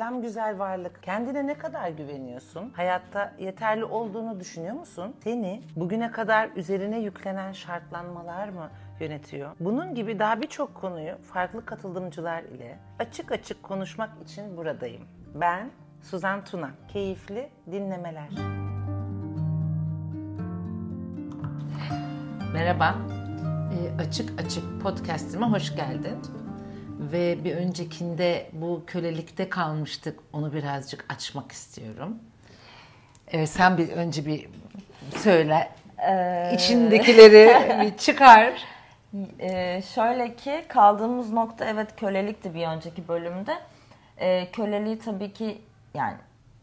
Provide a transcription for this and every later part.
Selam güzel varlık. Kendine ne kadar güveniyorsun? Hayatta yeterli olduğunu düşünüyor musun? Seni bugüne kadar üzerine yüklenen şartlanmalar mı yönetiyor? Bunun gibi daha birçok konuyu farklı katılımcılar ile açık açık konuşmak için buradayım. Ben Suzan Tuna. Keyifli dinlemeler. Merhaba. Ee, açık Açık podcast'ime hoş geldin. Ve bir öncekinde bu kölelikte kalmıştık. Onu birazcık açmak istiyorum. Evet sen bir önce bir söyle. Ee... İçindekileri bir çıkar. Ee, şöyle ki kaldığımız nokta evet kölelikti bir önceki bölümde. Ee, köleliği tabii ki yani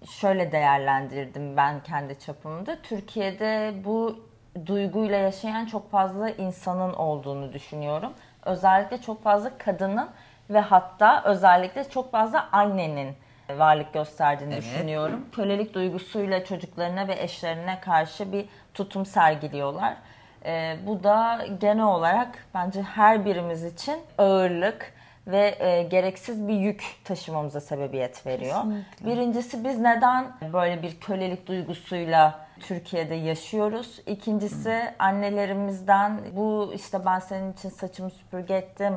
şöyle değerlendirdim ben kendi çapımda. Türkiye'de bu duyguyla yaşayan çok fazla insanın olduğunu düşünüyorum. Özellikle çok fazla kadının ve hatta özellikle çok fazla annenin varlık gösterdiğini evet. düşünüyorum. Kölelik duygusuyla çocuklarına ve eşlerine karşı bir tutum sergiliyorlar. Ee, bu da genel olarak bence her birimiz için ağırlık ve e, gereksiz bir yük taşımamıza sebebiyet veriyor. Kesinlikle. Birincisi biz neden böyle bir kölelik duygusuyla Türkiye'de yaşıyoruz? İkincisi annelerimizden bu işte ben senin için saçımı süpürge ettim,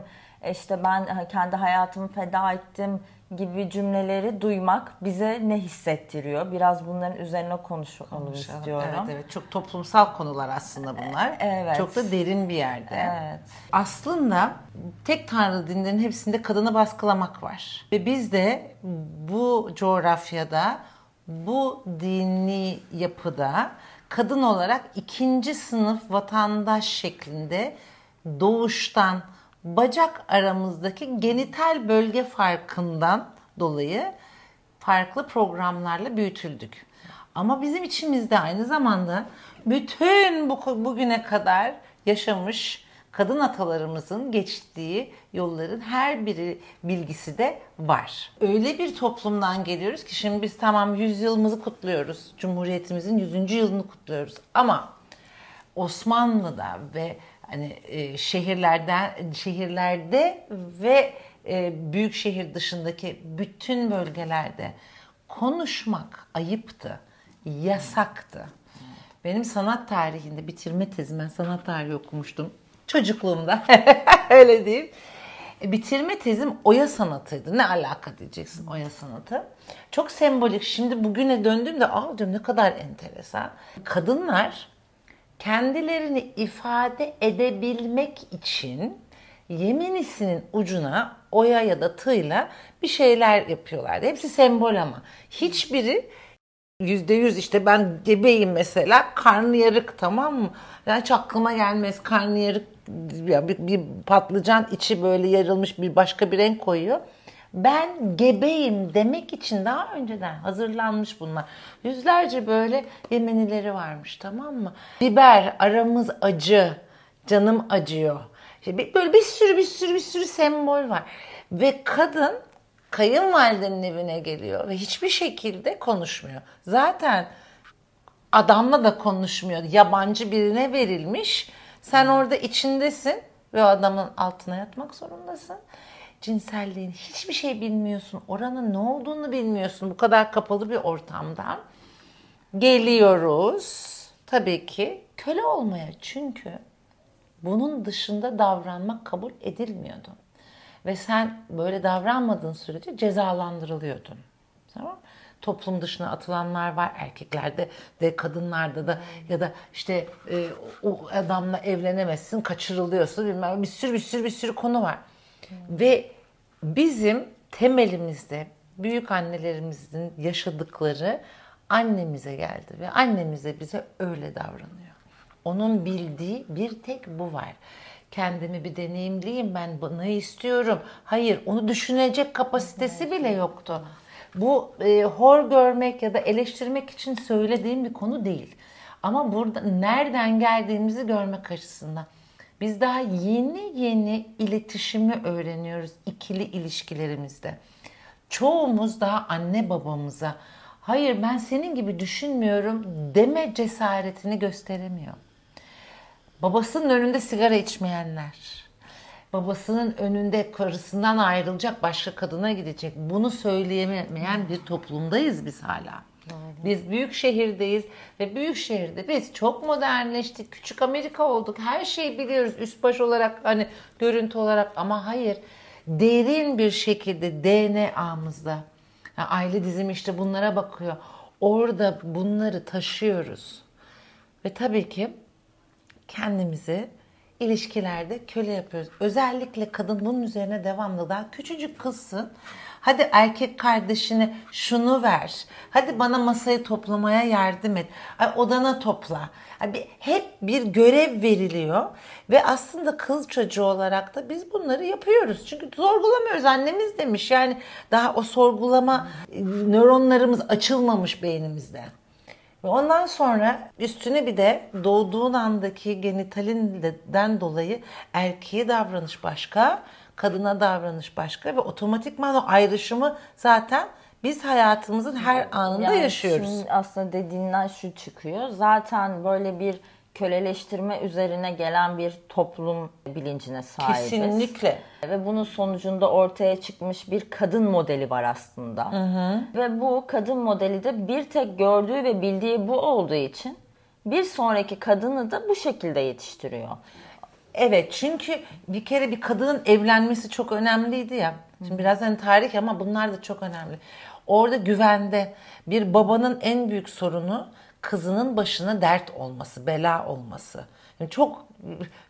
işte ben kendi hayatımı feda ettim gibi cümleleri duymak bize ne hissettiriyor? Biraz bunların üzerine konuşalım istiyorum. Evet evet çok toplumsal konular aslında bunlar. Evet. Çok da derin bir yerde. Evet. Aslında tek tanrı dinlerin hepsinde kadını baskılamak var. Ve biz de bu coğrafyada bu dini yapıda kadın olarak ikinci sınıf vatandaş şeklinde doğuştan bacak aramızdaki genital bölge farkından dolayı farklı programlarla büyütüldük. Ama bizim içimizde aynı zamanda bütün bu bugüne kadar yaşamış kadın atalarımızın geçtiği yolların her biri bilgisi de var. Öyle bir toplumdan geliyoruz ki şimdi biz tamam 100 yılımızı kutluyoruz. Cumhuriyetimizin 100. yılını kutluyoruz. Ama Osmanlı'da ve hani e, şehirlerden şehirlerde ve e, büyük şehir dışındaki bütün bölgelerde konuşmak ayıptı, yasaktı. Benim sanat tarihinde bitirme tezim, ben sanat tarihi okumuştum çocukluğumda öyle diyeyim. E, bitirme tezim oya sanatıydı. Ne alaka diyeceksin oya sanatı. Çok sembolik. Şimdi bugüne döndüğümde aa diyorum ne kadar enteresan. Kadınlar kendilerini ifade edebilmek için Yemenisinin ucuna oya ya da tığla bir şeyler yapıyorlardı. Hepsi sembol ama. Hiçbiri yüzde yüz işte ben gebeyim mesela karnıyarık tamam mı? Yani hiç aklıma gelmez karnıyarık ya bir, bir patlıcan içi böyle yarılmış bir başka bir renk koyuyor. Ben gebeyim demek için daha önceden hazırlanmış bunlar. Yüzlerce böyle Yemenileri varmış tamam mı? Biber, aramız acı, canım acıyor. İşte böyle bir sürü bir sürü bir sürü sembol var. Ve kadın kayınvalidenin evine geliyor ve hiçbir şekilde konuşmuyor. Zaten adamla da konuşmuyor. Yabancı birine verilmiş. Sen orada içindesin ve o adamın altına yatmak zorundasın cinselliğini hiçbir şey bilmiyorsun. Oranın ne olduğunu bilmiyorsun. Bu kadar kapalı bir ortamda geliyoruz. Tabii ki köle olmaya çünkü bunun dışında davranmak kabul edilmiyordu. Ve sen böyle davranmadığın sürece cezalandırılıyordun. Tamam Toplum dışına atılanlar var. Erkeklerde de kadınlarda da ya da işte e, o adamla evlenemezsin, kaçırılıyorsun bilmem bir sürü bir sürü bir sürü konu var. Ve bizim temelimizde büyük annelerimizin yaşadıkları annemize geldi ve annemiz de bize öyle davranıyor. Onun bildiği bir tek bu var. Kendimi bir deneyimleyeyim ben bunu istiyorum. Hayır onu düşünecek kapasitesi bile yoktu. Bu e, hor görmek ya da eleştirmek için söylediğim bir konu değil. Ama burada nereden geldiğimizi görmek açısından. Biz daha yeni yeni iletişimi öğreniyoruz ikili ilişkilerimizde. Çoğumuz daha anne babamıza hayır ben senin gibi düşünmüyorum deme cesaretini gösteremiyor. Babasının önünde sigara içmeyenler, babasının önünde karısından ayrılacak başka kadına gidecek. Bunu söyleyemeyen bir toplumdayız biz hala. Biz büyük şehirdeyiz ve büyük şehirde biz çok modernleştik. Küçük Amerika olduk. Her şeyi biliyoruz üst baş olarak hani görüntü olarak ama hayır. Derin bir şekilde DNA'mızda yani aile dizimi işte bunlara bakıyor. Orada bunları taşıyoruz. Ve tabii ki kendimizi ilişkilerde köle yapıyoruz. Özellikle kadın bunun üzerine devamlı daha küçücük kızsın. Hadi erkek kardeşine şunu ver. Hadi bana masayı toplamaya yardım et. Ay odana topla. Hep bir görev veriliyor ve aslında kız çocuğu olarak da biz bunları yapıyoruz. Çünkü sorgulamıyoruz. Annemiz demiş yani daha o sorgulama nöronlarımız açılmamış beynimizde. Ve ondan sonra üstüne bir de doğduğun andaki genitalinden dolayı erkeğe davranış başka, kadına davranış başka ve otomatikman o ayrışımı zaten biz hayatımızın her anında yani yaşıyoruz. Şimdi aslında dediğinden şu çıkıyor. Zaten böyle bir köleleştirme üzerine gelen bir toplum bilincine sahibiz. Kesinlikle. Ve bunun sonucunda ortaya çıkmış bir kadın modeli var aslında. Hı hı. Ve bu kadın modeli de bir tek gördüğü ve bildiği bu olduğu için bir sonraki kadını da bu şekilde yetiştiriyor. Evet çünkü bir kere bir kadının evlenmesi çok önemliydi ya. Şimdi birazdan hani tarih ama bunlar da çok önemli. Orada güvende bir babanın en büyük sorunu kızının başına dert olması, bela olması. Yani çok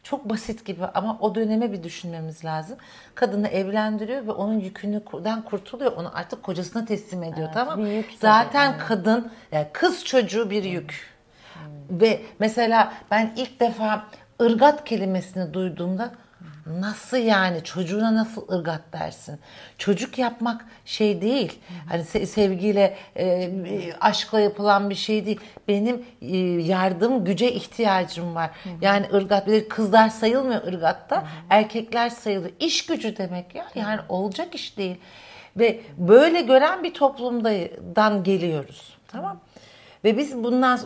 çok basit gibi ama o döneme bir düşünmemiz lazım. Kadını evlendiriyor ve onun yükünden kurtuluyor. Onu artık kocasına teslim ediyor evet, tamam mı? Zaten yani. kadın yani kız çocuğu bir yük. Hmm. Ve mesela ben ilk defa ırgat kelimesini duyduğumda Nasıl yani çocuğuna nasıl ırgat dersin? Çocuk yapmak şey değil. Hani sevgiyle, e, aşkla yapılan bir şey değil. Benim e, yardım güce ihtiyacım var. Yani ırgat kızlar sayılmıyor ırgatta. Erkekler sayılıyor. İş gücü demek ya. Yani olacak iş değil. Ve böyle gören bir toplumdan geliyoruz. Tamam? Ve biz bundan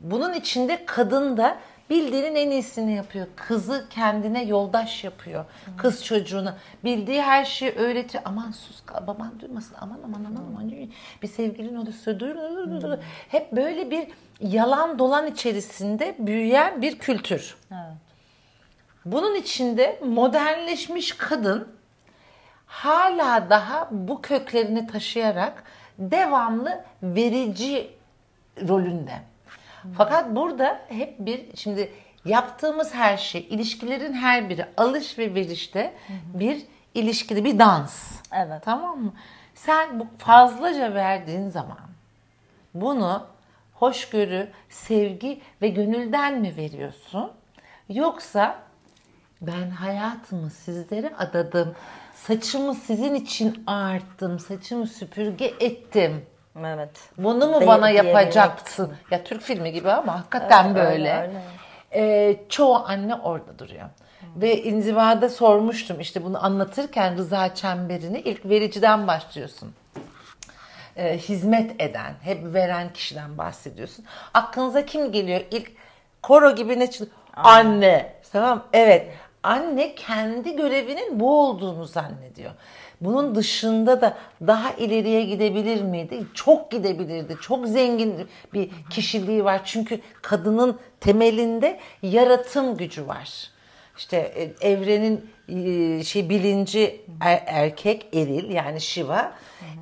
bunun içinde kadın da bildiğinin en iyisini yapıyor. Kızı kendine yoldaş yapıyor. Kız çocuğuna. Bildiği her şeyi öğretiyor. Aman sus baban duymasın. Aman aman aman aman. Bir sevgilin olursa duyur. Hmm. Hep böyle bir yalan dolan içerisinde büyüyen bir kültür. Evet. Bunun içinde modernleşmiş kadın hala daha bu köklerini taşıyarak devamlı verici rolünde. Fakat burada hep bir şimdi yaptığımız her şey, ilişkilerin her biri alış ve verişte bir ilişkide bir dans. Evet. Tamam mı? Sen bu fazlaca verdiğin zaman bunu hoşgörü, sevgi ve gönülden mi veriyorsun? Yoksa ben hayatımı sizlere adadım. Saçımı sizin için ağarttım. Saçımı süpürge ettim Evet. Bunu mu De- bana yapacaksın? Ya Türk filmi gibi ama hakikaten evet, böyle. Öyle, öyle. Ee, çoğu anne orada duruyor. Hmm. Ve inzivada sormuştum işte bunu anlatırken rıza çemberini ilk vericiden başlıyorsun. Ee, hizmet eden, hep veren kişiden bahsediyorsun. Aklınıza kim geliyor? İlk koro gibi ne çıkıyor? Anne. Tamam Evet. Anne kendi görevinin bu olduğunu zannediyor. Bunun dışında da daha ileriye gidebilir miydi? Çok gidebilirdi. Çok zengin bir kişiliği var. Çünkü kadının temelinde yaratım gücü var. İşte e, evrenin e, şey bilinci er, erkek eril yani Shiva.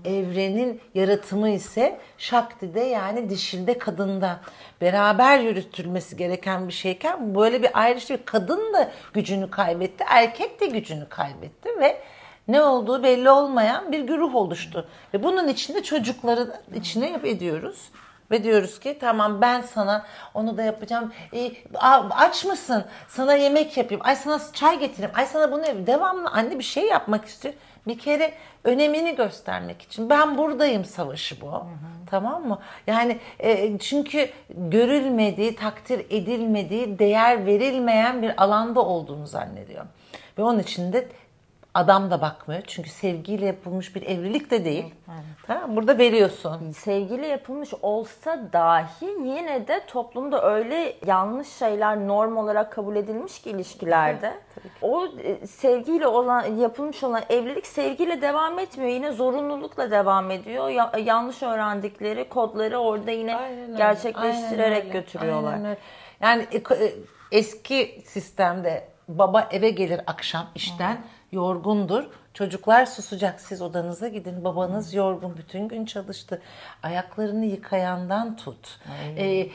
Evrenin yaratımı ise Shakti'de yani dişilde kadında beraber yürütülmesi gereken bir şeyken böyle bir ayrıştı. Kadın da gücünü kaybetti, erkek de gücünü kaybetti ve ne olduğu belli olmayan bir güruh oluştu. Ve bunun içinde çocukları içine yap ediyoruz. Ve diyoruz ki tamam ben sana onu da yapacağım. E, aç mısın? Sana yemek yapayım. Ay sana çay getireyim. Ay sana bunu yapayım. Devamlı anne bir şey yapmak istiyor. Bir kere önemini göstermek için. Ben buradayım savaşı bu. Hı hı. Tamam mı? Yani e, çünkü görülmediği, takdir edilmediği, değer verilmeyen bir alanda olduğunu zannediyor. Ve onun için de Adam da bakmıyor. Çünkü sevgiyle yapılmış bir evlilik de değil. Evet. Tamam Burada veriyorsun. Sevgiyle yapılmış olsa dahi yine de toplumda öyle yanlış şeyler norm olarak kabul edilmiş ki ilişkilerde. Evet, o e, sevgiyle olan yapılmış olan evlilik sevgiyle devam etmiyor. Yine zorunlulukla devam ediyor. Ya, yanlış öğrendikleri kodları orada yine Aynen gerçekleştirerek Aynen götürüyorlar. Aynen öyle. Yani e, eski sistemde baba eve gelir akşam işten yorgundur. Çocuklar susacak. Siz odanıza gidin. Babanız yorgun. Bütün gün çalıştı. Ayaklarını yıkayandan tut. Ee,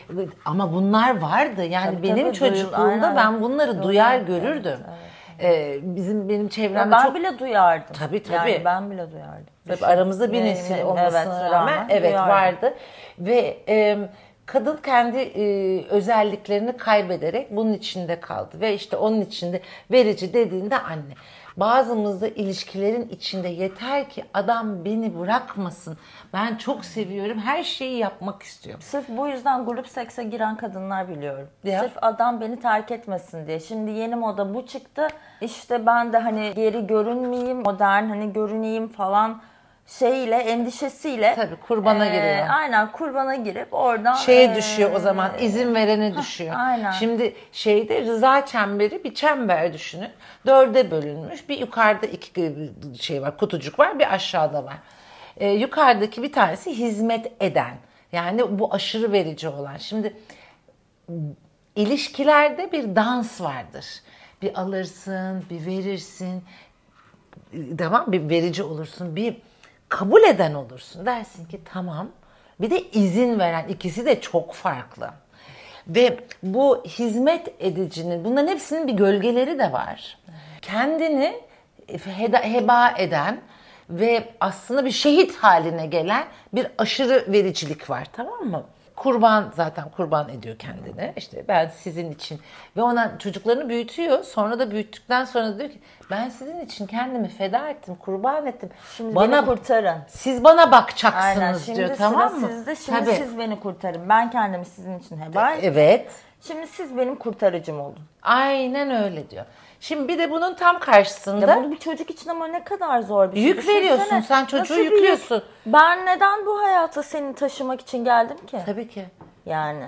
ama bunlar vardı. Yani tabii, benim tabii, çocukluğumda ben bunları Duyar, duyar görürdüm. Evet, evet. Ee, bizim benim çevremde ben çok... bile duyardım. Tabii tabii. Yani ben bile duyardım. Tabii aramızda bir nesil olmasına evet, rağmen evet duyardım. vardı. Ve e, kadın kendi e, özelliklerini kaybederek bunun içinde kaldı ve işte onun içinde verici dediğinde anne. Bazımızda ilişkilerin içinde yeter ki adam beni bırakmasın. Ben çok seviyorum. Her şeyi yapmak istiyorum. Sırf bu yüzden grup sekse giren kadınlar biliyorum. Ya. Sırf adam beni terk etmesin diye. Şimdi yeni moda bu çıktı. İşte ben de hani geri görünmeyeyim, modern hani görüneyim falan şeyle endişesiyle tabii kurbana e, giriyor. Aynen kurbana girip oradan şeye e, düşüyor o zaman izin verene düşüyor. aynen. Şimdi şeyde rıza çemberi bir çember düşünün. Dörde bölünmüş. Bir yukarıda iki şey var, kutucuk var, bir aşağıda var. E, yukarıdaki bir tanesi hizmet eden. Yani bu aşırı verici olan. Şimdi ilişkilerde bir dans vardır. Bir alırsın, bir verirsin. Tamam bir verici olursun. Bir kabul eden olursun. Dersin ki tamam. Bir de izin veren ikisi de çok farklı. Ve bu hizmet edicinin bunların hepsinin bir gölgeleri de var. Kendini heba eden ve aslında bir şehit haline gelen bir aşırı vericilik var tamam mı? Kurban zaten kurban ediyor kendini. İşte ben sizin için ve ona çocuklarını büyütüyor. Sonra da büyüttükten sonra diyor ki ben sizin için kendimi feda ettim, kurban ettim. Şimdi bana beni kurtarın. Siz bana bakacaksınız Aynen. Şimdi diyor tamam mı? Sizde şimdi Tabii. siz beni kurtarın. Ben kendimi sizin için heba ettim. Evet. Şimdi siz benim kurtarıcım olun. Aynen öyle diyor. Şimdi bir de bunun tam karşısında... Ya bunu bir çocuk için ama ne kadar zor bir şey. Yük veriyorsun sen çocuğu yüklüyorsun. Yük? Ben neden bu hayata seni taşımak için geldim ki? Tabii ki. Yani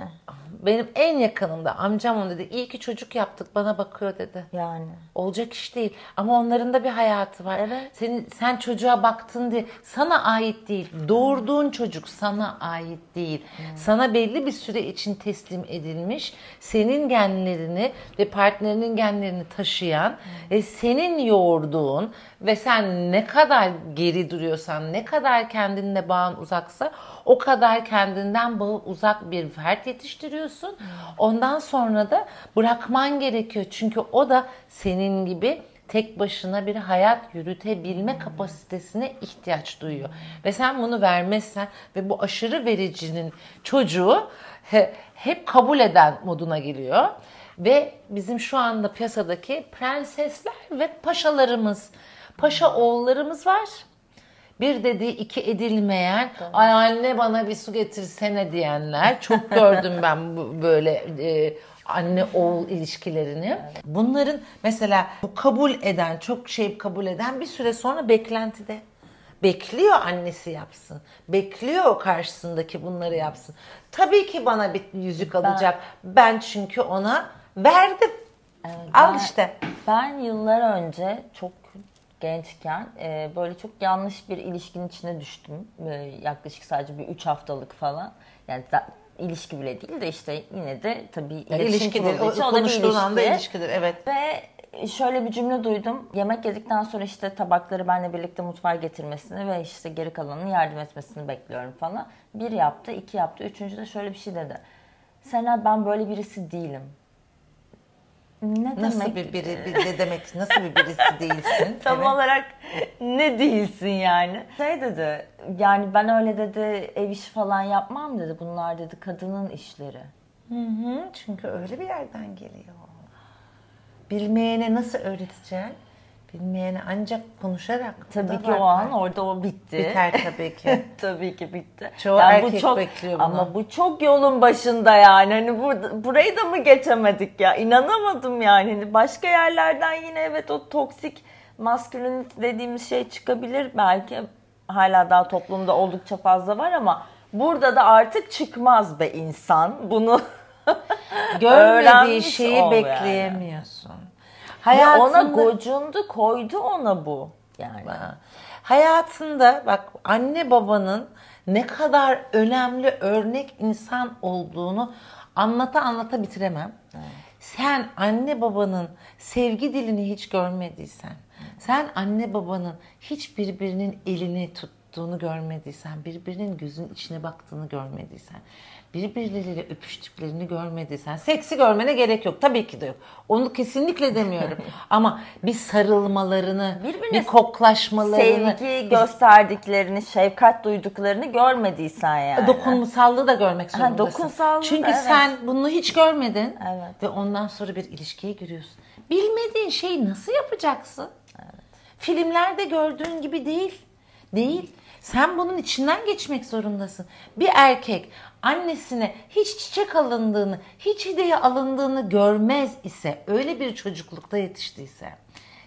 benim en yakınımda amcam onu dedi. İyi ki çocuk yaptık bana bakıyor dedi. Yani. Olacak iş değil. Ama onların da bir hayatı var. Evet. Senin, sen çocuğa baktın diye sana ait değil. Doğurduğun çocuk sana ait değil. Hmm. Sana belli bir süre için teslim edilmiş. Senin genlerini ve partnerinin genlerini taşıyan hmm. ve senin yoğurduğun ve sen ne kadar geri duruyorsan, ne kadar kendinle bağın uzaksa o kadar kendinden bağı uzak bir fert yetiştiriyorsun. Ondan sonra da bırakman gerekiyor. Çünkü o da senin gibi tek başına bir hayat yürütebilme kapasitesine ihtiyaç duyuyor. Ve sen bunu vermezsen ve bu aşırı vericinin çocuğu hep kabul eden moduna geliyor. Ve bizim şu anda piyasadaki prensesler ve paşalarımız, paşa oğullarımız var bir dediği iki edilmeyen, ay anne bana bir su getirsene diyenler. Çok gördüm ben bu, böyle e, anne oğul ilişkilerini. Bunların mesela bu kabul eden, çok şey kabul eden bir süre sonra beklentide. Bekliyor annesi yapsın. Bekliyor karşısındaki bunları yapsın. Tabii ki bana bir yüzük alacak. Ben, ben çünkü ona verdim. Evet, Al ben, işte. Ben yıllar önce çok gençken e, böyle çok yanlış bir ilişkinin içine düştüm. E, yaklaşık sadece bir 3 haftalık falan. Yani da, ilişki bile değil de işte yine de tabii yani ilişkidir. O, için, o da bir ilişki. anda ilişkidir evet. Ve şöyle bir cümle duydum. Yemek yedikten sonra işte tabakları benle birlikte mutfağa getirmesini ve işte geri kalanını yardım etmesini bekliyorum falan. Bir yaptı, iki yaptı, üçüncü de şöyle bir şey dedi. Sena ben böyle birisi değilim. Ne nasıl demek? bir biri, bir, ne demek? Nasıl bir birisi değilsin? Tam evet. olarak ne değilsin yani? Şey dedi, yani ben öyle dedi ev işi falan yapmam dedi. Bunlar dedi kadının işleri. Hı hı, çünkü öyle bir yerden geliyor. Bilmeyene nasıl öğreteceksin? Bilmeyene ancak konuşarak. Tabii ki o an orada o bitti. Biter tabii ki. tabii ki bitti. Çoğu yani erkek bu çok, bekliyor bunu. Ama bu çok yolun başında yani. Hani burada, burayı da mı geçemedik ya? İnanamadım yani. Hani başka yerlerden yine evet o toksik maskülen dediğimiz şey çıkabilir belki hala daha toplumda oldukça fazla var ama burada da artık çıkmaz be insan. Bunu görmediği şeyi bekleyemiyorsun. Yani. Hayatında... ona gocundu, koydu ona bu. Yani. Hayatında bak anne babanın ne kadar önemli örnek insan olduğunu anlata anlata bitiremem. Evet. Sen anne babanın sevgi dilini hiç görmediysen, sen anne babanın hiç birbirinin elini tuttuğunu görmediysen, birbirinin gözün içine baktığını görmediysen, birbirleriyle öpüştüklerini görmediysen, seksi görmene gerek yok. Tabii ki de yok. Onu kesinlikle demiyorum. Ama bir sarılmalarını, Birbirine bir koklaşmalarını, sevgi gösterdiklerini, şefkat duyduklarını görmediysen yani. Dokunsallığı da görmek zorundasın. Ha, dokunsallığı Çünkü evet. sen bunu hiç görmedin evet. ve ondan sonra bir ilişkiye giriyorsun. Bilmediğin şeyi nasıl yapacaksın? Evet. Filmlerde gördüğün gibi değil. Değil. Sen bunun içinden geçmek zorundasın. Bir erkek annesine hiç çiçek alındığını, hiç hediye alındığını görmez ise, öyle bir çocuklukta yetiştiyse,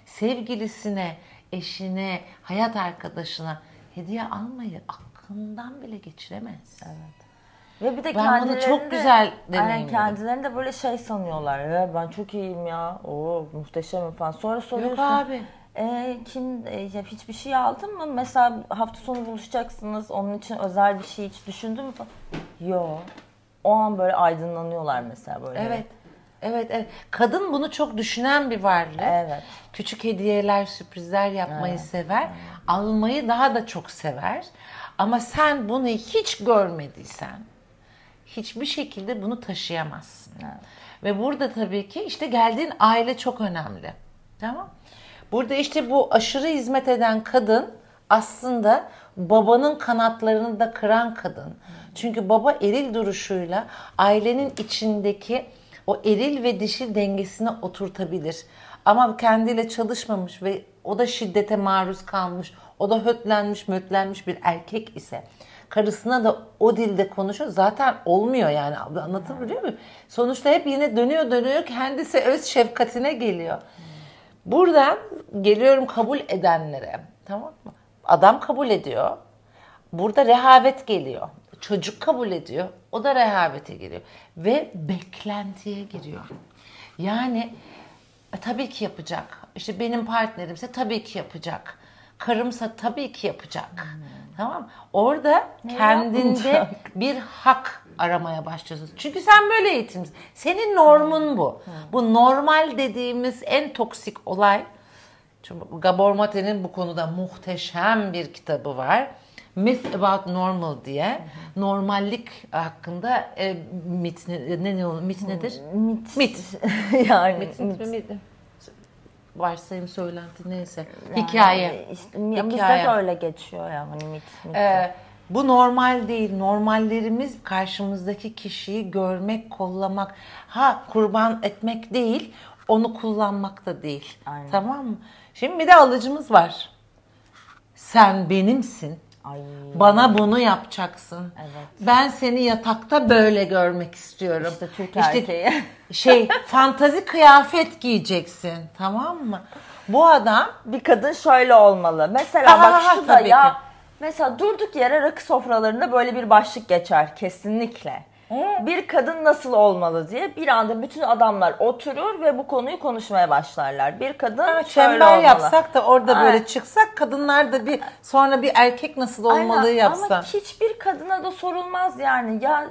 sevgilisine, eşine, hayat arkadaşına hediye almayı aklından bile geçiremez. Evet. Ve bir de ben bunu çok güzel deneyimledim. kendilerini de böyle şey sanıyorlar. Ya ben çok iyiyim ya. Oo muhteşemim falan. Sonra soruyorsun. Yok abi. E, kim e, hiçbir şey aldın mı? Mesela hafta sonu buluşacaksınız. Onun için özel bir şey hiç düşündün mü? Yok. O an böyle aydınlanıyorlar mesela böyle. Evet. Evet, evet. Kadın bunu çok düşünen bir varlık. Evet. Küçük hediyeler, sürprizler yapmayı evet. sever. Evet. Almayı daha da çok sever. Ama sen bunu hiç görmediysen hiçbir şekilde bunu taşıyamazsın. Evet. Ve burada tabii ki işte geldiğin aile çok önemli. Tamam? Burada işte bu aşırı hizmet eden kadın aslında babanın kanatlarını da kıran kadın. Çünkü baba eril duruşuyla ailenin içindeki o eril ve dişil dengesine oturtabilir. Ama kendiyle çalışmamış ve o da şiddete maruz kalmış, o da hötlenmiş, mötlenmiş bir erkek ise karısına da o dilde konuşuyor. Zaten olmuyor yani anlatabiliyor muyum? Sonuçta hep yine dönüyor dönüyor kendisi öz şefkatine geliyor. Buradan geliyorum kabul edenlere. Tamam mı? Adam kabul ediyor. Burada rehavet geliyor. Çocuk kabul ediyor. O da rehavete giriyor. Ve beklentiye giriyor. Yani e, tabii ki yapacak. İşte benim partnerimse tabii ki yapacak. Karımsa tabii ki yapacak. Hmm. Tamam Orada ne kendinde yapacak? bir hak aramaya başlıyorsunuz. Çünkü sen böyle eğitimsin. Senin normun bu. Hmm. Bu normal dediğimiz en toksik olay. Çünkü Gabor Mate'nin bu konuda muhteşem bir kitabı var. Myth About Normal diye normallik hakkında e, mit ne, ne, ne mit nedir? Mit. Mit. yani mit. mit. mit. Varsayım söylenti neyse. Yani, Hikaye. Işte, Hikaye. Bizde de öyle geçiyor ya hani mit. mit. Ee, bu normal değil. Normallerimiz karşımızdaki kişiyi görmek, kollamak, ha kurban etmek değil, onu kullanmak da değil. Aynen. Tamam mı? Şimdi bir de alıcımız var. Sen benimsin. Ay. Bana bunu yapacaksın. Evet. Ben seni yatakta böyle görmek istiyorum. İşte Türk işte erkeği. şey fantazi kıyafet giyeceksin. Tamam mı? Bu adam bir kadın şöyle olmalı. Mesela Aa, bak şu da ya ki. Mesela durduk yere rakı sofralarında böyle bir başlık geçer kesinlikle. Bir kadın nasıl olmalı diye bir anda bütün adamlar oturur ve bu konuyu konuşmaya başlarlar. Bir kadın evet, şöyle olmalı. yapsak da orada Aynen. böyle çıksak kadınlar da bir sonra bir erkek nasıl olmalı Aynen. yapsa. Ama hiçbir kadına da sorulmaz yani. Ya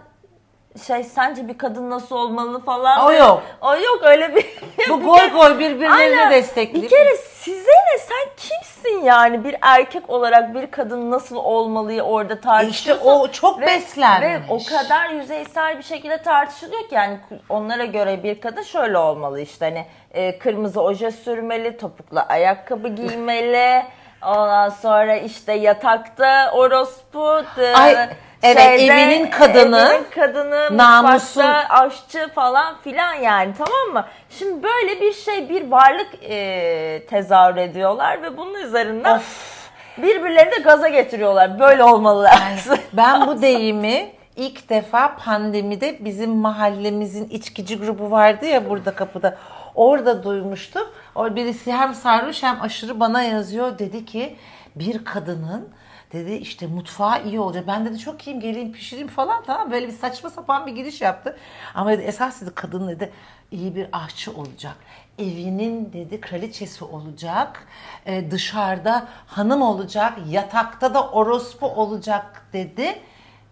şey sence bir kadın nasıl olmalı falan. O yok. O yok öyle bir. Bu bir goy goy birbirlerini destekliyor. Bir kere size ne sen kimsin yani bir erkek olarak bir kadın nasıl olmalı orada tartışıyorsun. İşte o çok ve, beslenmiş. Ve o kadar yüzeysel bir şekilde tartışılıyor ki yani onlara göre bir kadın şöyle olmalı işte hani e, kırmızı oje sürmeli, topuklu ayakkabı giymeli. Ondan sonra işte yatakta orospu. Ay Evet şeyde, evinin kadını, evinin kadını, namusu, aşçı falan filan yani tamam mı? Şimdi böyle bir şey bir varlık e, tezahür ediyorlar ve bunun üzerinden of. birbirlerini de gaza getiriyorlar. Böyle olmalı. Yani ben bu deyimi ilk defa pandemide bizim mahallemizin içkici grubu vardı ya burada kapıda. Orada duymuştum. O birisi hem sarhoş hem aşırı bana yazıyor. Dedi ki bir kadının dedi işte mutfağı iyi olacak. Ben dedi çok iyiyim geleyim pişireyim falan tamam böyle bir saçma sapan bir giriş yaptı. Ama dedi esas dedi kadın dedi iyi bir aşçı olacak. Evinin dedi kraliçesi olacak. Ee, dışarıda hanım olacak. Yatakta da orospu olacak dedi.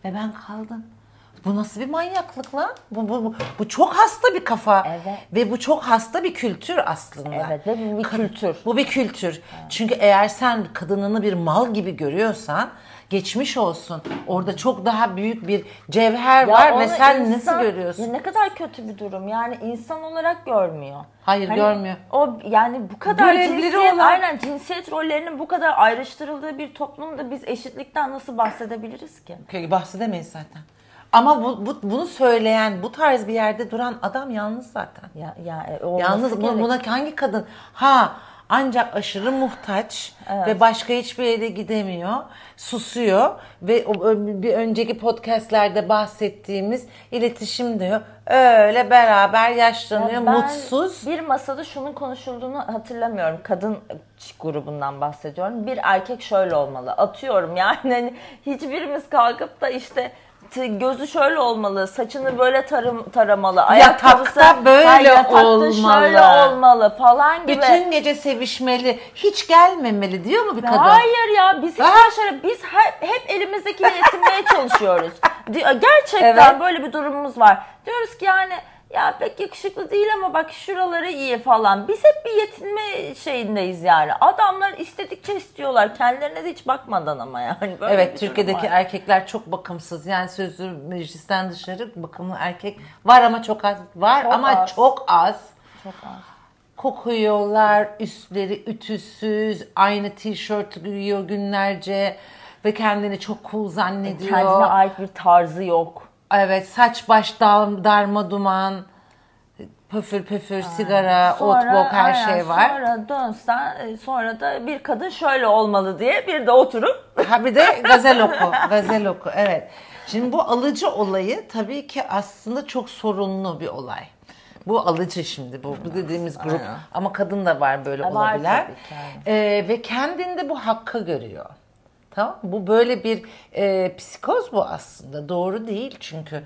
Ve ben kaldım. Bu nasıl bir manyaklık lan? Bu, bu, bu, bu çok hasta bir kafa. Evet. Ve bu çok hasta bir kültür aslında. Evet ve bu bir kültür. Bu bir kültür. Evet. Çünkü eğer sen kadınını bir mal gibi görüyorsan geçmiş olsun. Orada çok daha büyük bir cevher ya var ve sen insan, nasıl görüyorsun? Ne kadar kötü bir durum. Yani insan olarak görmüyor. Hayır hani görmüyor. O yani bu kadar cinsiyet, olan... aynen cinsiyet rollerinin bu kadar ayrıştırıldığı bir toplumda biz eşitlikten nasıl bahsedebiliriz ki? Bahsedemeyiz zaten. Ama bu, bu bunu söyleyen, bu tarz bir yerde duran adam yalnız zaten. Ya, ya e, yalnız bu, buna hangi kadın? Ha ancak aşırı muhtaç evet. ve başka hiçbir yere gidemiyor. Susuyor ve bir önceki podcastlerde bahsettiğimiz iletişim diyor. Öyle beraber yaşlanıyor, ya mutsuz. Bir masada şunun konuşulduğunu hatırlamıyorum. Kadın grubundan bahsediyorum. Bir erkek şöyle olmalı. Atıyorum yani hani hiçbirimiz kalkıp da işte gözü şöyle olmalı, saçını böyle tarım, taramalı, ayakkabısı böyle ha, olmalı. şöyle olmalı falan gibi. Bütün gece sevişmeli, hiç gelmemeli diyor mu bir kadın? Hayır ya biz hiç şöyle biz hep, hep elimizdeki yetinmeye çalışıyoruz. Gerçekten evet. böyle bir durumumuz var. Diyoruz ki yani ya pek yakışıklı değil ama bak şuraları iyi falan. Biz hep bir yetinme şeyindeyiz yani. Adamlar istedikçe istiyorlar. Kendilerine de hiç bakmadan ama yani. Böyle evet Türkiye'deki var. erkekler çok bakımsız. Yani sözlü meclisten dışarı bakımlı erkek var ama çok az. Var çok ama az. çok az. Çok az. Kokuyorlar, üstleri ütüsüz, aynı tişört giyiyor günlerce ve kendini çok cool zannediyor. Kendine ait bir tarzı yok. Evet saç baş darma duman pöfür pöfür sigara, sonra, ot bok her aynen, şey var. Sonra dönsen e, sonra da bir kadın şöyle olmalı diye bir de oturup. Ha bir de gazel oku. gazel oku evet. Şimdi bu alıcı olayı tabii ki aslında çok sorunlu bir olay. Bu alıcı şimdi bu, bu dediğimiz grup Aynen. ama kadın da var böyle var olabilir. Ee, ve kendinde bu hakkı görüyor. Tamam Bu böyle bir e, psikoz bu aslında. Doğru değil çünkü.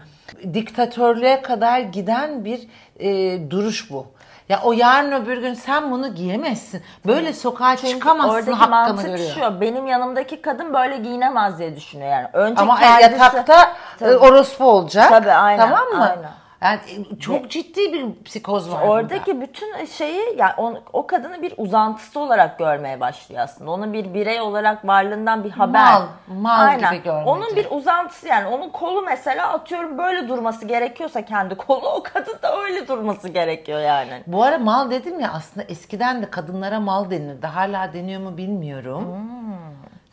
Diktatörlüğe kadar giden bir e, duruş bu. Ya o yarın öbür gün sen bunu giyemezsin. Böyle sokağa Çünkü çıkamazsın oradaki hakkını mantık görüyor. şu. Benim yanımdaki kadın böyle giyinemez diye düşünüyor yani. Önce Ama kendisi, yatakta e, tabii, orospu olacak. Tabii aynen. Tamam mı? Aynen. Yani e, çok ciddi bir psikoz var Oradaki burada. bütün şeyi yani o, o kadını bir uzantısı olarak görmeye başlıyor aslında. Onu bir birey olarak varlığından bir haber. Mal, mal Aynen. gibi görmece. Onun bir uzantısı yani onun kolu mesela atıyorum böyle durması gerekiyorsa kendi kolu o kadın da öyle durması gerekiyor yani. Bu ara mal dedim ya aslında eskiden de kadınlara mal denirdi. Hala deniyor mu bilmiyorum. Hmm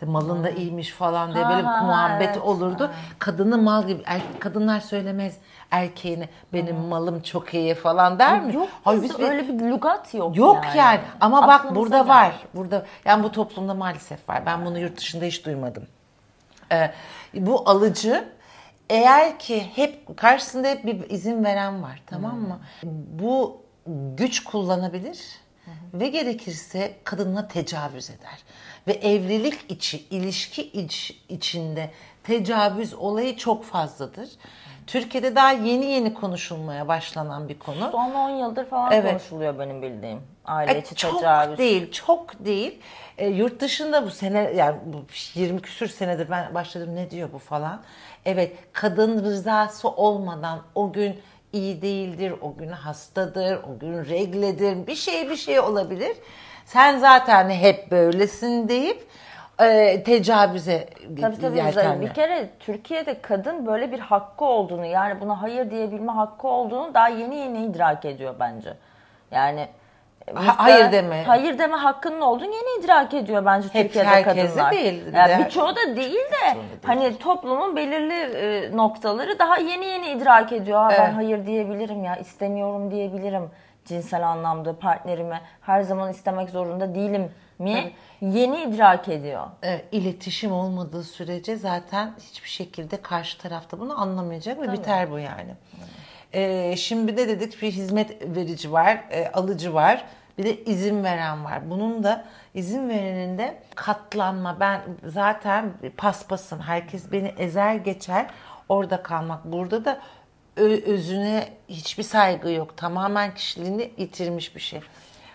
malın da iyiymiş falan diye böyle ha, muhabbet evet. olurdu. Kadını mal gibi er, kadınlar söylemez erkeğine benim malım çok iyi falan der mi? Yok Hayır, biz öyle bir lugat yok. Yok yani. yani. Ama Aklımıza bak burada var. var. Burada yani bu toplumda maalesef var. Ben bunu yurt dışında hiç duymadım. Ee, bu alıcı eğer ki hep karşısında hep bir izin veren var tamam mı? Hmm. Bu güç kullanabilir ve gerekirse kadınla tecavüz eder. Ve evlilik içi, ilişki iç, içinde tecavüz olayı çok fazladır. Türkiye'de daha yeni yeni konuşulmaya başlanan bir konu. Son 10 yıldır falan evet. konuşuluyor benim bildiğim. Aile e, içi çok tecavüz. Çok değil, çok değil. E, yurt dışında bu sene yani bu 20 küsür senedir ben başladım ne diyor bu falan. Evet, kadın rızası olmadan o gün iyi değildir, o gün hastadır, o gün regledir, bir şey bir şey olabilir. Sen zaten hep böylesin deyip e, tecavüze tabii, tabii, yeltenle. Bir kere Türkiye'de kadın böyle bir hakkı olduğunu yani buna hayır diyebilme hakkı olduğunu daha yeni yeni idrak ediyor bence. Yani ha, hayır deme. Hayır deme hakkının olduğunu yeni idrak ediyor bence Hep Türkiye'de kadınlar. değil. Yani birçoğu da değil de hani toplumun belirli e, noktaları daha yeni yeni idrak ediyor. Ha, evet. Ben hayır diyebilirim ya istemiyorum diyebilirim cinsel anlamda partnerime her zaman istemek zorunda değilim mi evet. yeni idrak ediyor. Evet, iletişim olmadığı sürece zaten hiçbir şekilde karşı tarafta bunu anlamayacak ve Tabii. biter bu yani. E, şimdi de dedik bir hizmet verici var, e, alıcı var. Bir de izin veren var. Bunun da izin verenin de katlanma. Ben zaten paspasım. Herkes beni ezer geçer. Orada kalmak. Burada da özüne hiçbir saygı yok. Tamamen kişiliğini yitirmiş bir şey.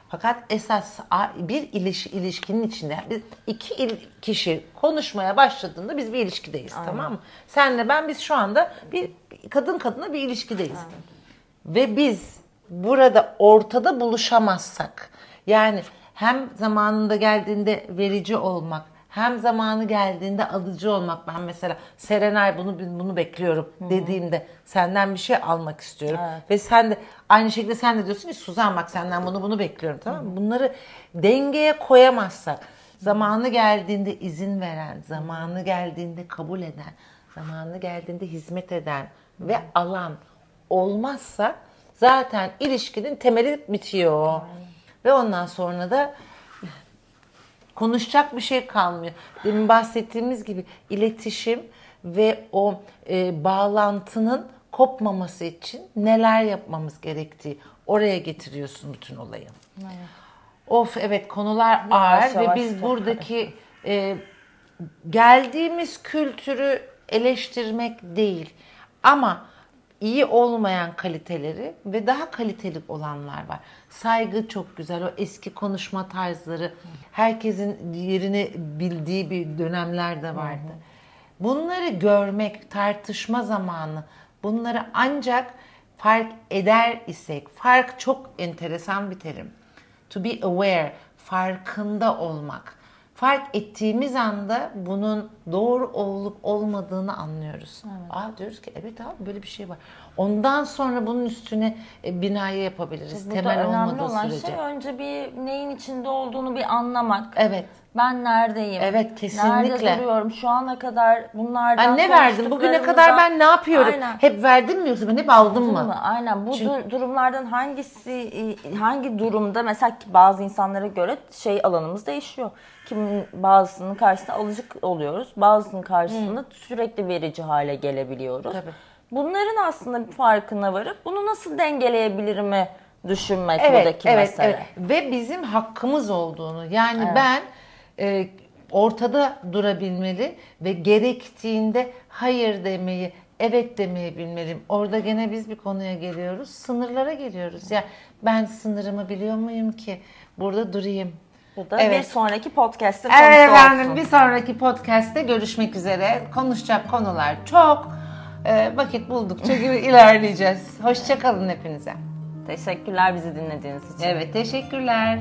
Fakat esas bir iliş, ilişkinin içinde biz iki kişi konuşmaya başladığında biz bir ilişkideyiz Aynen. tamam mı? Senle ben biz şu anda bir kadın kadına bir ilişkideyiz. Aynen. Ve biz burada ortada buluşamazsak yani hem zamanında geldiğinde verici olmak hem zamanı geldiğinde alıcı olmak. Ben mesela Serenay bunu bunu bekliyorum dediğimde senden bir şey almak istiyorum. Evet. Ve sen de aynı şekilde sen de diyorsun ki Suzan bak senden bunu bunu bekliyorum tamam mı? Bunları dengeye koyamazsak zamanı geldiğinde izin veren, zamanı geldiğinde kabul eden, zamanı geldiğinde hizmet eden ve alan olmazsa zaten ilişkinin temeli bitiyor. Ve ondan sonra da konuşacak bir şey kalmıyor. Demin bahsettiğimiz gibi iletişim ve o e, bağlantının kopmaması için neler yapmamız gerektiği oraya getiriyorsun bütün olayı. Evet. Of evet konular ağır ve biz buradaki e, geldiğimiz kültürü eleştirmek değil ama iyi olmayan kaliteleri ve daha kaliteli olanlar var. Saygı çok güzel. O eski konuşma tarzları, herkesin yerini bildiği bir dönemler de vardı. Bunları görmek, tartışma zamanı, bunları ancak fark eder isek, fark çok enteresan bir terim. To be aware, farkında olmak fark ettiğimiz anda bunun doğru olup olmadığını anlıyoruz. Evet. Aa diyoruz ki evet abi böyle bir şey var. Ondan sonra bunun üstüne e, binayı yapabiliriz. Burada Temel önemli olan sürece. şey önce bir neyin içinde olduğunu bir anlamak. Evet. Ben neredeyim? Evet kesinlikle. Nerede duruyorum? Şu ana kadar bunlardan Ben ne verdim? Bugüne kadar ben ne yapıyorum? Aynen. Hep verdim mi yoksa ben hep aldım mı? mı? Aynen. Bu Çünkü... durumlardan hangisi hangi durumda mesela bazı insanlara göre şey alanımız değişiyor. Kimin bazısının karşısında alıcı oluyoruz. Bazısının karşısında hmm. sürekli verici hale gelebiliyoruz. Tabii. Bunların aslında farkına varıp bunu nasıl dengeleyebilirimi düşünmek evet, buradaki evet, mesele. Evet. Ve bizim hakkımız olduğunu yani evet. ben e, ortada durabilmeli ve gerektiğinde hayır demeyi, evet demeyi bilmeliyim. Orada gene biz bir konuya geliyoruz. Sınırlara geliyoruz. Ya yani ben sınırımı biliyor muyum ki burada durayım. Bu da evet. bir sonraki podcast'te konusu evet, efendim, Bir sonraki podcast'te görüşmek üzere. Konuşacak konular çok. Ee, vakit buldukça ilerleyeceğiz. Hoşçakalın hepinize. Teşekkürler bizi dinlediğiniz için. Evet teşekkürler.